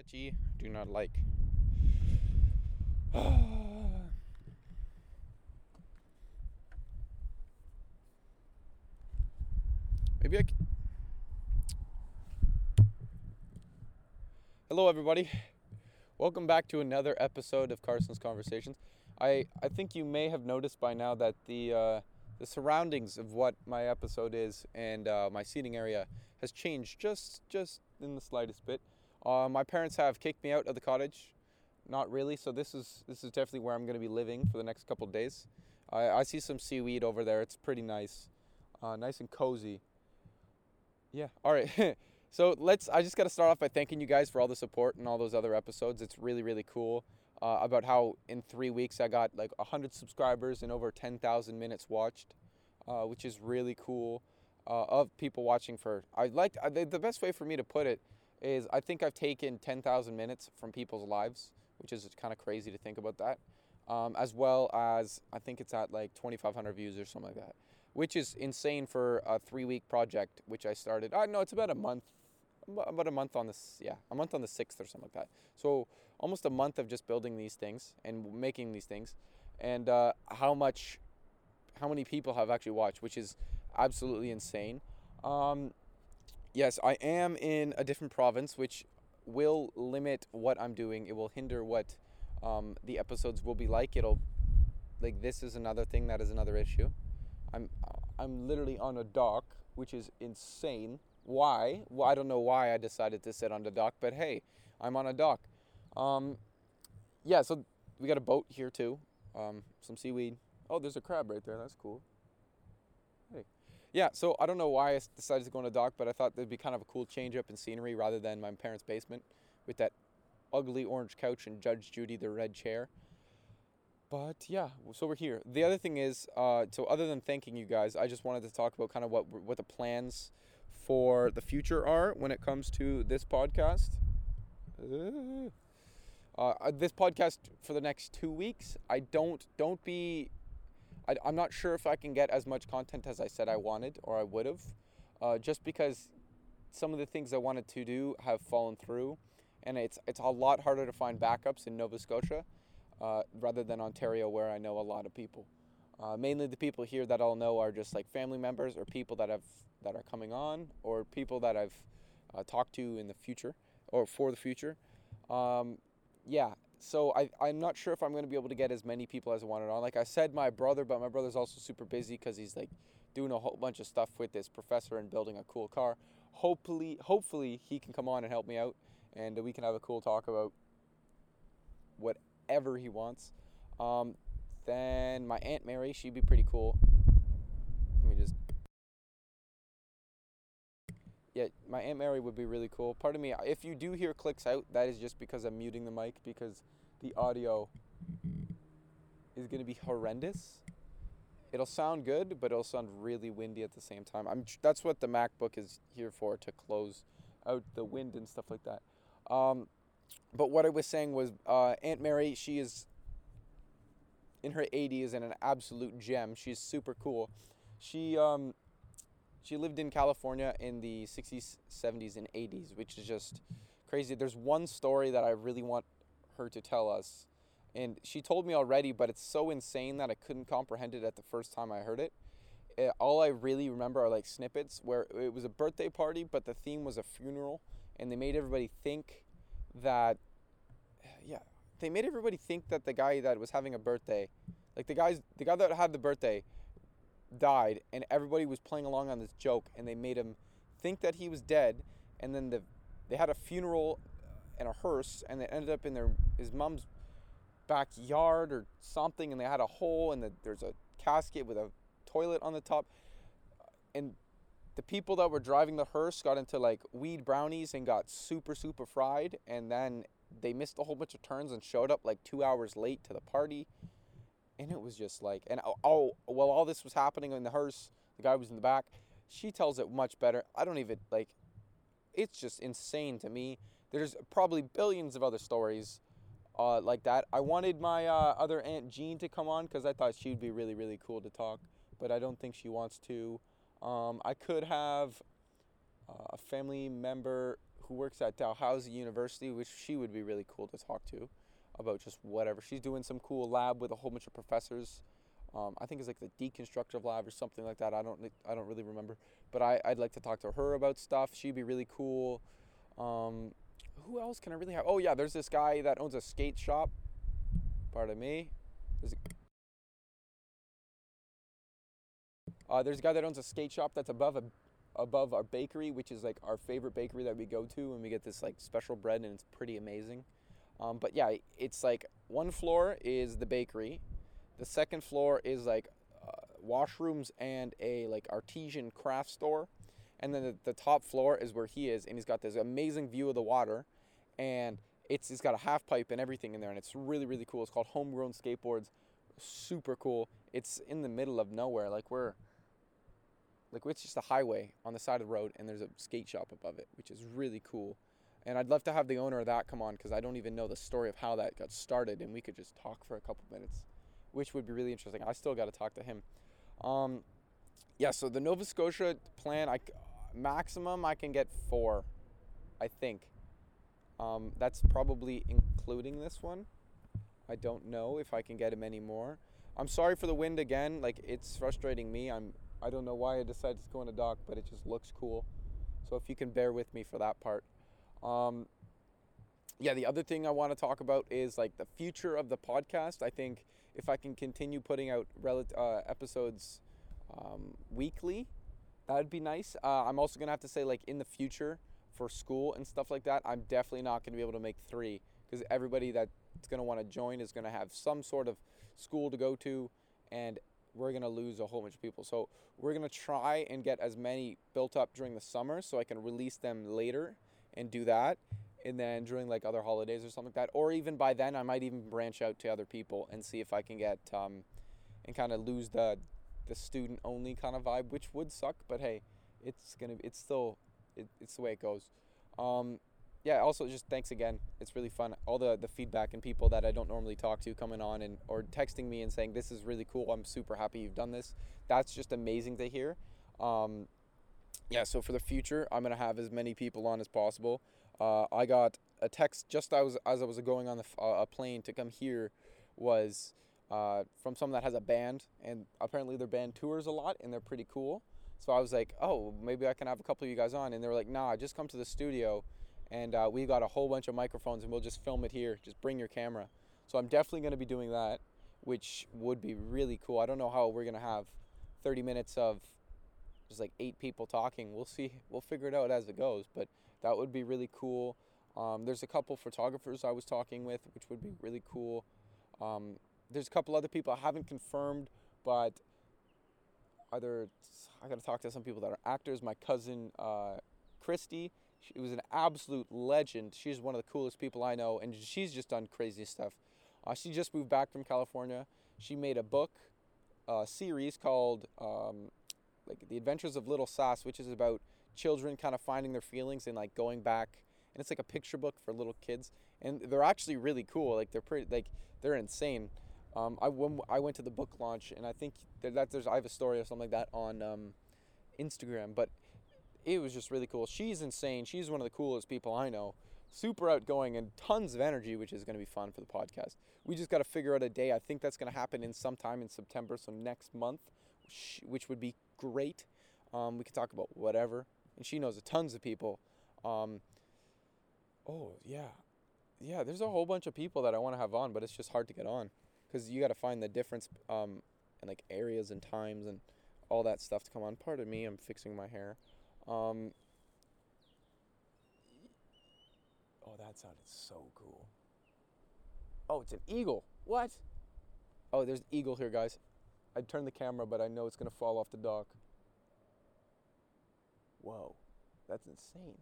sketchy. Do not like. Maybe I. C- Hello, everybody. Welcome back to another episode of Carson's Conversations. I I think you may have noticed by now that the uh, the surroundings of what my episode is and uh, my seating area has changed just just in the slightest bit. Uh, my parents have kicked me out of the cottage. Not really. So this is this is definitely where I'm going to be living for the next couple days. I, I see some seaweed over there. It's pretty nice, uh, nice and cozy. Yeah. All right. so let's. I just got to start off by thanking you guys for all the support and all those other episodes. It's really really cool. Uh, about how in three weeks I got like hundred subscribers and over ten thousand minutes watched, uh, which is really cool. Uh, of people watching for. I like the the best way for me to put it is I think I've taken 10,000 minutes from people's lives, which is kind of crazy to think about that. Um, as well as I think it's at like 2,500 views or something like that, which is insane for a three week project, which I started. I uh, know it's about a month, about a month on this, yeah, a month on the 6th or something like that. So almost a month of just building these things and making these things. And uh, how much, how many people have actually watched, which is absolutely insane. Um, yes, I am in a different province, which will limit what I'm doing. It will hinder what um, the episodes will be like. It'll like this is another thing that is another issue. I'm I'm literally on a dock, which is insane. Why? Well, I don't know why I decided to sit on the dock, but hey, I'm on a dock. Um, yeah, so we got a boat here too. Um, some seaweed. Oh, there's a crab right there. That's cool yeah, so I don't know why I decided to go on a dock, but I thought there'd be kind of a cool change up in scenery rather than my parents' basement with that ugly orange couch and Judge Judy the red chair. But yeah, so we're here. The other thing is, uh, so other than thanking you guys, I just wanted to talk about kind of what what the plans for the future are when it comes to this podcast. Uh, uh, this podcast for the next two weeks. I don't don't be I, am not sure if I can get as much content as I said I wanted or I would have, uh, just because some of the things I wanted to do have fallen through, and it's it's a lot harder to find backups in Nova Scotia uh, rather than Ontario, where I know a lot of people. Uh, mainly the people here that I'll know are just like family members or people that have that are coming on or people that I've uh, talked to in the future or for the future. Um, yeah, so I, I'm not sure if I'm going to be able to get as many people as I wanted on. Like I said, my brother, but my brother's also super busy because he's like doing a whole bunch of stuff with this professor and building a cool car. Hopefully, hopefully he can come on and help me out, and we can have a cool talk about whatever he wants. Um, then my aunt Mary, she'd be pretty cool. Yeah, my Aunt Mary would be really cool. Part of me, if you do hear clicks out, that is just because I'm muting the mic because the audio is going to be horrendous. It'll sound good, but it'll sound really windy at the same time. I'm that's what the MacBook is here for to close out the wind and stuff like that. Um, but what I was saying was uh, Aunt Mary, she is in her 80s and an absolute gem. She's super cool. She um, she lived in California in the 60s, 70s, and 80s, which is just crazy. There's one story that I really want her to tell us. And she told me already, but it's so insane that I couldn't comprehend it at the first time I heard it. it eh, all I really remember are like snippets where it was a birthday party, but the theme was a funeral. And they made everybody think that, yeah, they made everybody think that the guy that was having a birthday, like the guys, the guy that had the birthday, died and everybody was playing along on this joke and they made him think that he was dead and then the they had a funeral and a hearse and they ended up in their his mom's backyard or something and they had a hole and the, there's a casket with a toilet on the top. And the people that were driving the hearse got into like weed brownies and got super super fried and then they missed a whole bunch of turns and showed up like two hours late to the party and it was just like and oh, well all this was happening in the hearse the guy was in the back she tells it much better. I don't even like it's just insane to me. There's probably billions of other stories uh, like that. I wanted my uh, other aunt jean to come on because i thought she'd be really really cool to talk but i don't think she wants to. Um, i could have uh, a family member who works at Dalhousie University, which she would be really cool to talk to about just whatever. She's doing some cool lab with a whole bunch of professors. Um, I think it's like the deconstructive lab or something like that. I don't I don't really remember, but I, I'd like to talk to her about stuff. She'd be really cool. Um, who else can I really have? Oh yeah, there's this guy that owns a skate shop. Pardon me. There's a, uh, there's a guy that owns a skate shop that's above a above our bakery, which is like our favorite bakery that we go to, and we get this like special bread, and it's pretty amazing. Um, but yeah, it's like one floor is the bakery, the second floor is like uh, washrooms and a like artesian craft store, and then the, the top floor is where he is, and he's got this amazing view of the water, and it's he's got a half pipe and everything in there, and it's really really cool. It's called Homegrown Skateboards, super cool. It's in the middle of nowhere, like we're like it's just a highway on the side of the road and there's a skate shop above it which is really cool and i'd love to have the owner of that come on because i don't even know the story of how that got started and we could just talk for a couple minutes which would be really interesting. I still got to talk to him. Um, yeah so the nova scotia plan i maximum i can get four i think. Um, that's probably including this one. I don't know if i can get him any more. I'm sorry for the wind again like it's frustrating me. I'm I don't know why I decided to go on a dock, but it just looks cool. So if you can bear with me for that part. Um, yeah, the other thing I want to talk about is like the future of the podcast. I think if I can continue putting out rel- uh, episodes um, weekly, that would be nice. Uh, I'm also gonna have to say like in the future for school and stuff like that, I'm definitely not gonna be able to make three because everybody that's gonna want to join is gonna have some sort of school to go to, and we're going to lose a whole bunch of people. So we're going to try and get as many built up during the summer so I can release them later and do that. And then during like other holidays or something like that, or even by then, I might even branch out to other people and see if I can get um, and kind of lose the the student only kind of vibe, which would suck. But hey, it's gonna it's still it, it's the way it goes. Um, yeah, also just thanks again. It's really fun. All the the feedback and people that I don't normally talk to coming on and or texting me and saying this is really cool. I'm super happy you've done this. That's just amazing to hear. Um, yeah, so for the future, I'm gonna have as many people on as possible. Uh, I got a text just as as I was going on the uh, a plane to come here was uh, from someone that has a band and apparently their band tours a lot and they're pretty cool. So I was like, oh, maybe I can have a couple of you guys on, and they were like, nah, just come to the studio and uh, we got a whole bunch of microphones and we'll just film it here just bring your camera so i'm definitely to be doing that which would be really cool i don't know how we're to have 30 minutes of just like eight people talking we'll see we'll figure it out as it goes but that would be really cool um, there's a couple photographers i was talking with which would be really cool um, there's a couple other people i haven't confirmed but either i got to talk to some people that are actors my cousin uh, christy she was an absolute legend. She's one of the coolest people I know, and she's just done crazy stuff. Uh, she just moved back from California. She made a book, a series called um, like The Adventures of Little Sass, which is about children kind of finding their feelings and like going back. And it's like a picture book for little kids, and they're actually really cool. Like they're pretty, like they're insane. Um, I, when I went to the book launch, and I think that there's I have a story or something like that on um, Instagram, but it was just really cool. She's insane. She's one of the coolest people I know. Super outgoing and tons of energy, which is going to be fun for the podcast. We just got to figure out a day. I think that's going to happen in sometime in September, so next month, which would be great. Um, we can talk about whatever, and she knows tons of people. Um, oh yeah, yeah. There's a whole bunch of people that I want to have on, but it's just hard to get on because you got to find the difference um, in like areas and times and all that stuff to come on. Pardon me, I'm fixing my hair. Um, oh, that sounded so cool. Oh, it's an eagle. What? Oh, there's an eagle here, guys. I turned the camera, but I know it's going to fall off the dock. Whoa, that's insane.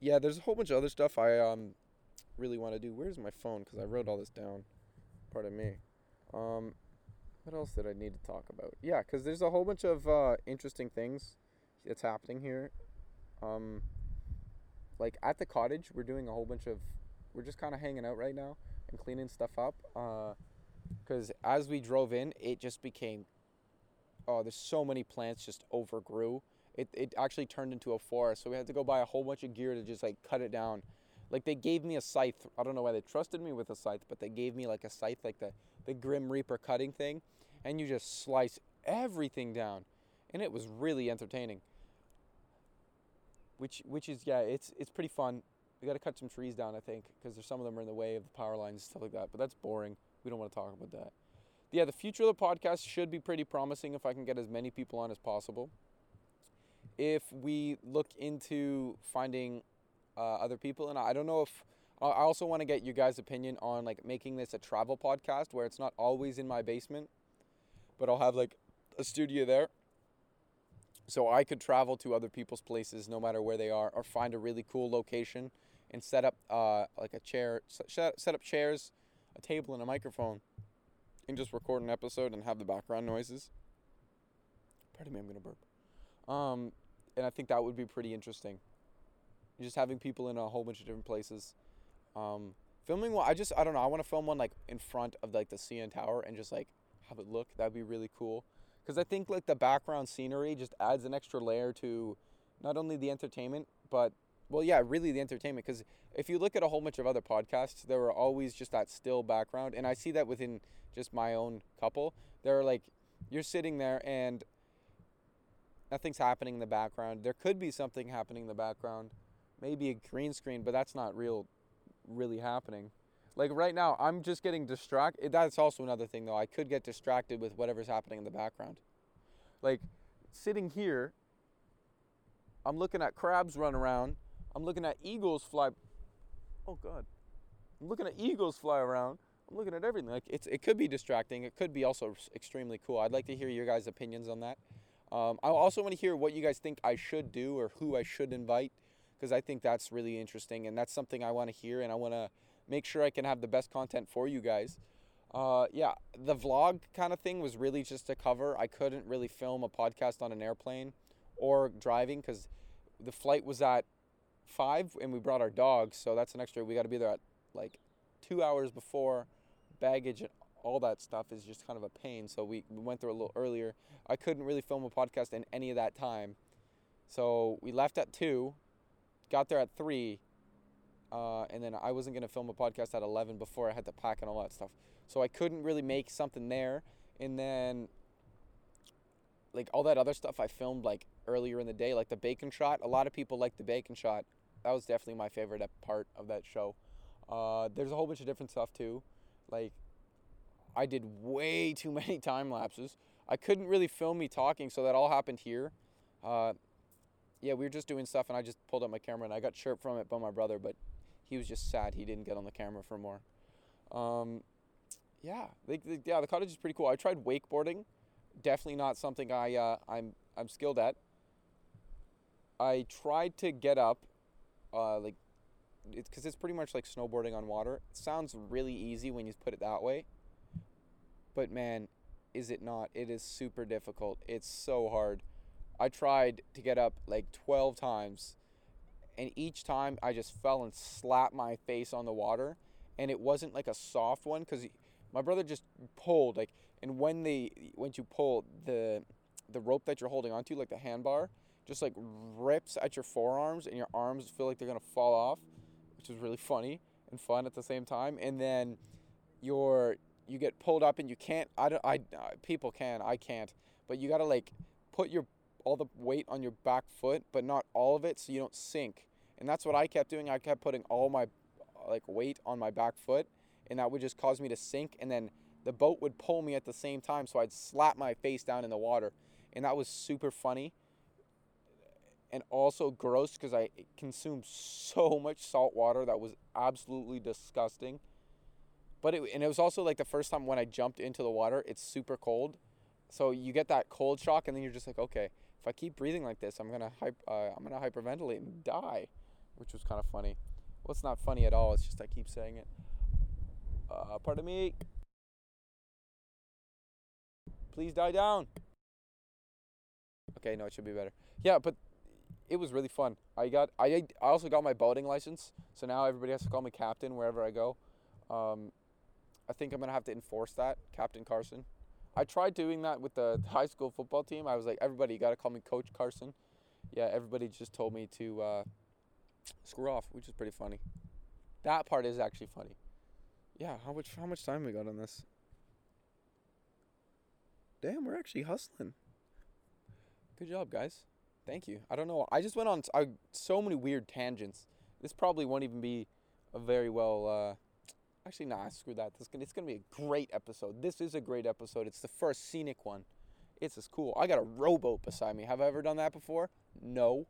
Yeah, there's a whole bunch of other stuff I um really want to do. Where's my phone? Because I wrote all this down. Pardon me. Um, what else did I need to talk about? Yeah, because there's a whole bunch of uh, interesting things that's happening here. Um, like at the cottage, we're doing a whole bunch of, we're just kind of hanging out right now and cleaning stuff up. Because as we drove in, it just became, oh, there's so many plants just overgrew, it, it actually turned into a forest. So we had to go buy a whole bunch of gear to just like cut it down. Like they gave me a scythe. I don't know why they trusted me with a scythe, but they gave me like a scythe, like the, the Grim Reaper cutting thing. And you just slice everything down. And it was really entertaining. Which, which is, yeah, it's, it's pretty fun. We got to cut some trees down, I think, because there's some of them are in the way of the power lines and stuff like that. But that's boring. We don't want to talk about that. Yeah, the future of the podcast should be pretty promising if I can get as many people on as possible if we look into finding uh, other people, and I don't know if I also want to get you guys' opinion on like making this a travel podcast where it's not always in my basement, but I'll have like a studio there, so I could travel to other people's places no matter where they are, or find a really cool location and set up uh, like a chair, set, set up chairs, a table, and a microphone, and just record an episode and have the background noises. Pardon me, I'm gonna burp. Um, and I think that would be pretty interesting. Just having people in a whole bunch of different places. Um, filming one, I just I don't know. I want to film one like in front of like the CN Tower and just like have it look. That'd be really cool. Because I think like the background scenery just adds an extra layer to not only the entertainment, but well, yeah, really the entertainment. Because if you look at a whole bunch of other podcasts, there are always just that still background, and I see that within just my own couple. There are like you're sitting there and nothing's happening in the background. There could be something happening in the background, maybe a green screen, but that's not real, really happening. Like right now, I'm just getting distracted. Eh, that's also another thing, though. I could get distracted with whatever's happening in the background. Like sitting here, I'm looking at crabs run around. I'm looking at eagles fly. Oh God, I'm looking at eagles fly around. I'm looking at everything. Like it's it could be distracting. It could be also extremely cool. I'd like to hear your guys' opinions on that. Um, I also want to hear what you guys think I should do or who I should invite because I think that's really interesting and that's something I want to hear and I want to make sure I can have the best content for you guys. Uh, yeah, the vlog kind of thing was really just a cover. I couldn't really film a podcast on an airplane or driving because the flight was at five and we brought our dogs, so that's an extra. We got to be there at like two hours before baggage and all that stuff is just kind of a pain. So we, we went through a little earlier. I couldn't really film a podcast in any of that time. So we left at 2, got there at 3, uh, and then I wasn't to film a podcast at 11 before I had to pack and all that stuff. So I couldn't really make something there. And then, like, all that other stuff I filmed, like, earlier in the day, like the bacon shot. A lot of people like the bacon shot. That was definitely my favorite part of that show. Uh, there's a whole bunch of different stuff, too. Like, I did way too many time lapses. I couldn't really film me talking, so that all happened here. Uh, yeah, we were just doing stuff, and I just pulled up my camera, and I got chirped from it by my brother, but he was just sad he didn't get on the camera for more. Um, yeah, they, they, yeah, the cottage is pretty cool. I tried wakeboarding, definitely not something I uh, I'm I'm skilled at. I tried to get up, uh, like, it's because it's pretty much like snowboarding on water. It sounds really easy when you put it that way, but man, is it not? It is super difficult. It's so hard. I tried to get up like 12 times, and each time I just fell and slapped my face on the water. And it wasn't like a soft one because my brother just pulled like, and when they when you pull the the rope that you're holding onto, like the handbar, just like rips at your forearms, and your arms feel like they're gonna fall off, which is really funny and fun at the same time. And then your you get pulled up and you can't I don't I uh, people can I can't but you got to like put your all the weight on your back foot but not all of it so you don't sink and that's what I kept doing I kept putting all my like weight on my back foot and that would just cause me to sink and then the boat would pull me at the same time so I'd slap my face down in the water and that was super funny and also gross because I consumed so much salt water that was absolutely disgusting but it, and it was also like the first time when I jumped into the water, it's super cold. So you get that cold shock and then you're just like, okay, if I keep breathing like this, I'm to uh, I'm to hyperventilate and die, which was kind of funny. Well, it's not funny at all. It's just I keep saying it. Uh, pardon me. Please die down. Okay, no, it should be better. Yeah, but it was really fun. I got I I also got my boating license, so now everybody has to call me captain wherever I go. Um, I think I'm gonna have to enforce that, Captain Carson. I tried doing that with the high school football team. I was like, everybody, you gotta call me Coach Carson, yeah, everybody just told me to uh, screw off, which is pretty funny. That part is actually funny. Yeah, how much how much time we got on this? Damn, we're actually hustling. Good job, guys. Thank you. I don't know. I just went on I, so many weird tangents. This probably won't even be a very well. Uh, actually, nah. Screw that. This it's gonna be a great episode. This is a great episode. It's the first scenic one. It's as cool. I got a rowboat beside me. Have I ever done that before? No.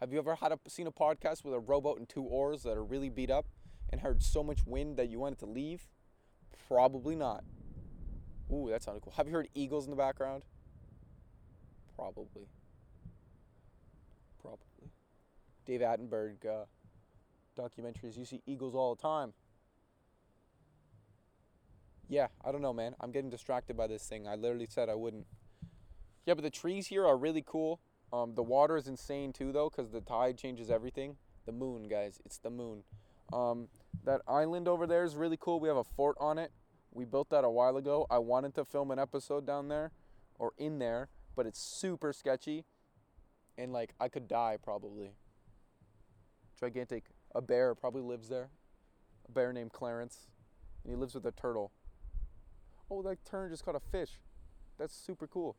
Have you ever had a, seen a podcast with a rowboat and two oars that are really beat up and heard so much wind that you wanted to leave? Probably not. Ooh, that sounded cool. Have you heard eagles in the background? Probably. Probably. Dave Attenborough uh, documentaries. You see eagles all the time. Yeah, I don't know, man. I'm getting distracted by this thing. I literally said I wouldn't. Yeah, but the trees here are really cool. Um, the water is insane too, though, because the tide changes everything. The moon, guys. It's the moon. Um, that island over there is really cool. We have a fort on it. We built that a while ago. I wanted to film an episode down there or in there, but it's super sketchy. And like I could die probably. Gigantic. A bear probably lives there. A bear named Clarence. And he lives with a turtle. Oh, that tern just caught a fish. That's super cool.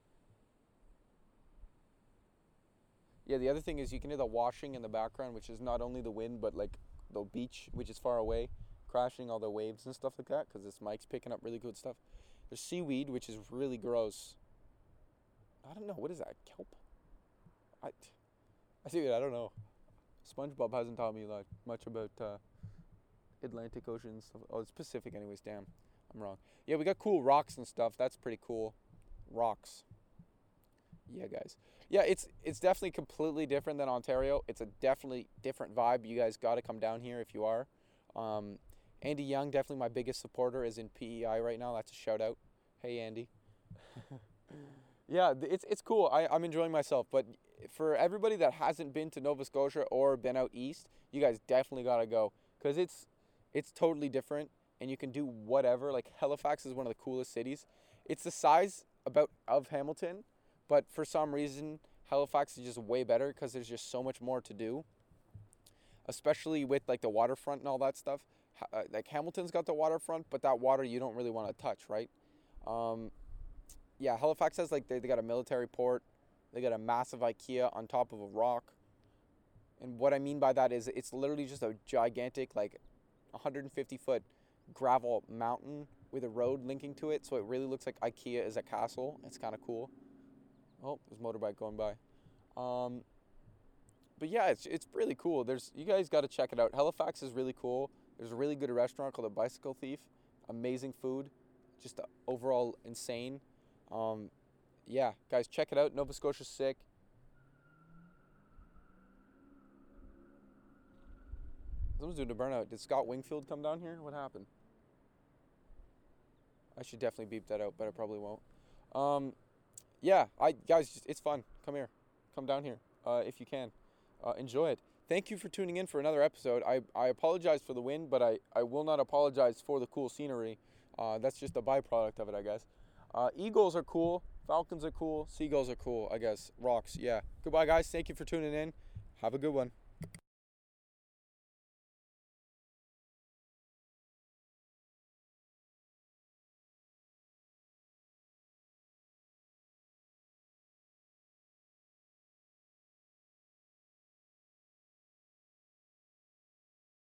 Yeah, the other thing is you can hear the washing in the background, which is not only the wind, but like the beach, which is far away crashing all the waves and stuff like that because this mic's picking up really good stuff. There's seaweed, which is really gross. I don't know. What is that? Kelp? I, I see it. I don't know. SpongeBob hasn't taught me like much about uh, Atlantic Ocean stuff. Oh, it's Pacific, anyways. Damn, I'm wrong. Yeah, we got cool rocks and stuff. That's pretty cool. Rocks. Yeah, guys. Yeah, it's it's definitely completely different than Ontario. It's a definitely different vibe. You guys got to come down here if you are. Um, Andy Young, definitely my biggest supporter, is in PEI right now. That's a shout out. Hey, Andy. yeah, it's it's cool. I, I'm enjoying myself. But for everybody that hasn't been to Nova Scotia or been out east, you guys definitely gotta go because it's it's totally different and you can do whatever. Like Halifax is one of the coolest cities. It's the size about of Hamilton, but for some reason Halifax is just way better because there's just so much more to do. Especially with like the waterfront and all that stuff uh, like Hamilton's got the waterfront, but that water you don't really want to touch, right? Um, yeah, Halifax has like they, they got a military port, they got a massive IKEA on top of a rock, and what I mean by that is it's literally just a gigantic like 150 foot gravel mountain with a road linking to it, so it really looks like IKEA is a castle. It's kind of cool. Oh, there's motorbike going by. Um, but yeah, it's it's really cool. There's you guys got to check it out. Halifax is really cool. There's a really good restaurant called the Bicycle Thief. Amazing food, just overall insane. Um, yeah, guys, check it out. Nova Scotia's sick. Someone's doing a burnout. Did Scott Wingfield come down here? What happened? I should definitely beep that out, but I probably won't. Um, yeah, I guys, it's fun. Come here, come down here uh, if you can. Uh, enjoy it thank you for tuning in for another episode. I, I apologize for the wind, but I, I will not apologize for the cool scenery. Uh, that's just a byproduct of it, I guess. Uh, eagles are cool. Falcons are cool. Seagulls are cool, I guess. Rocks, yeah. Goodbye, guys. Thank you for tuning in. Have a good one.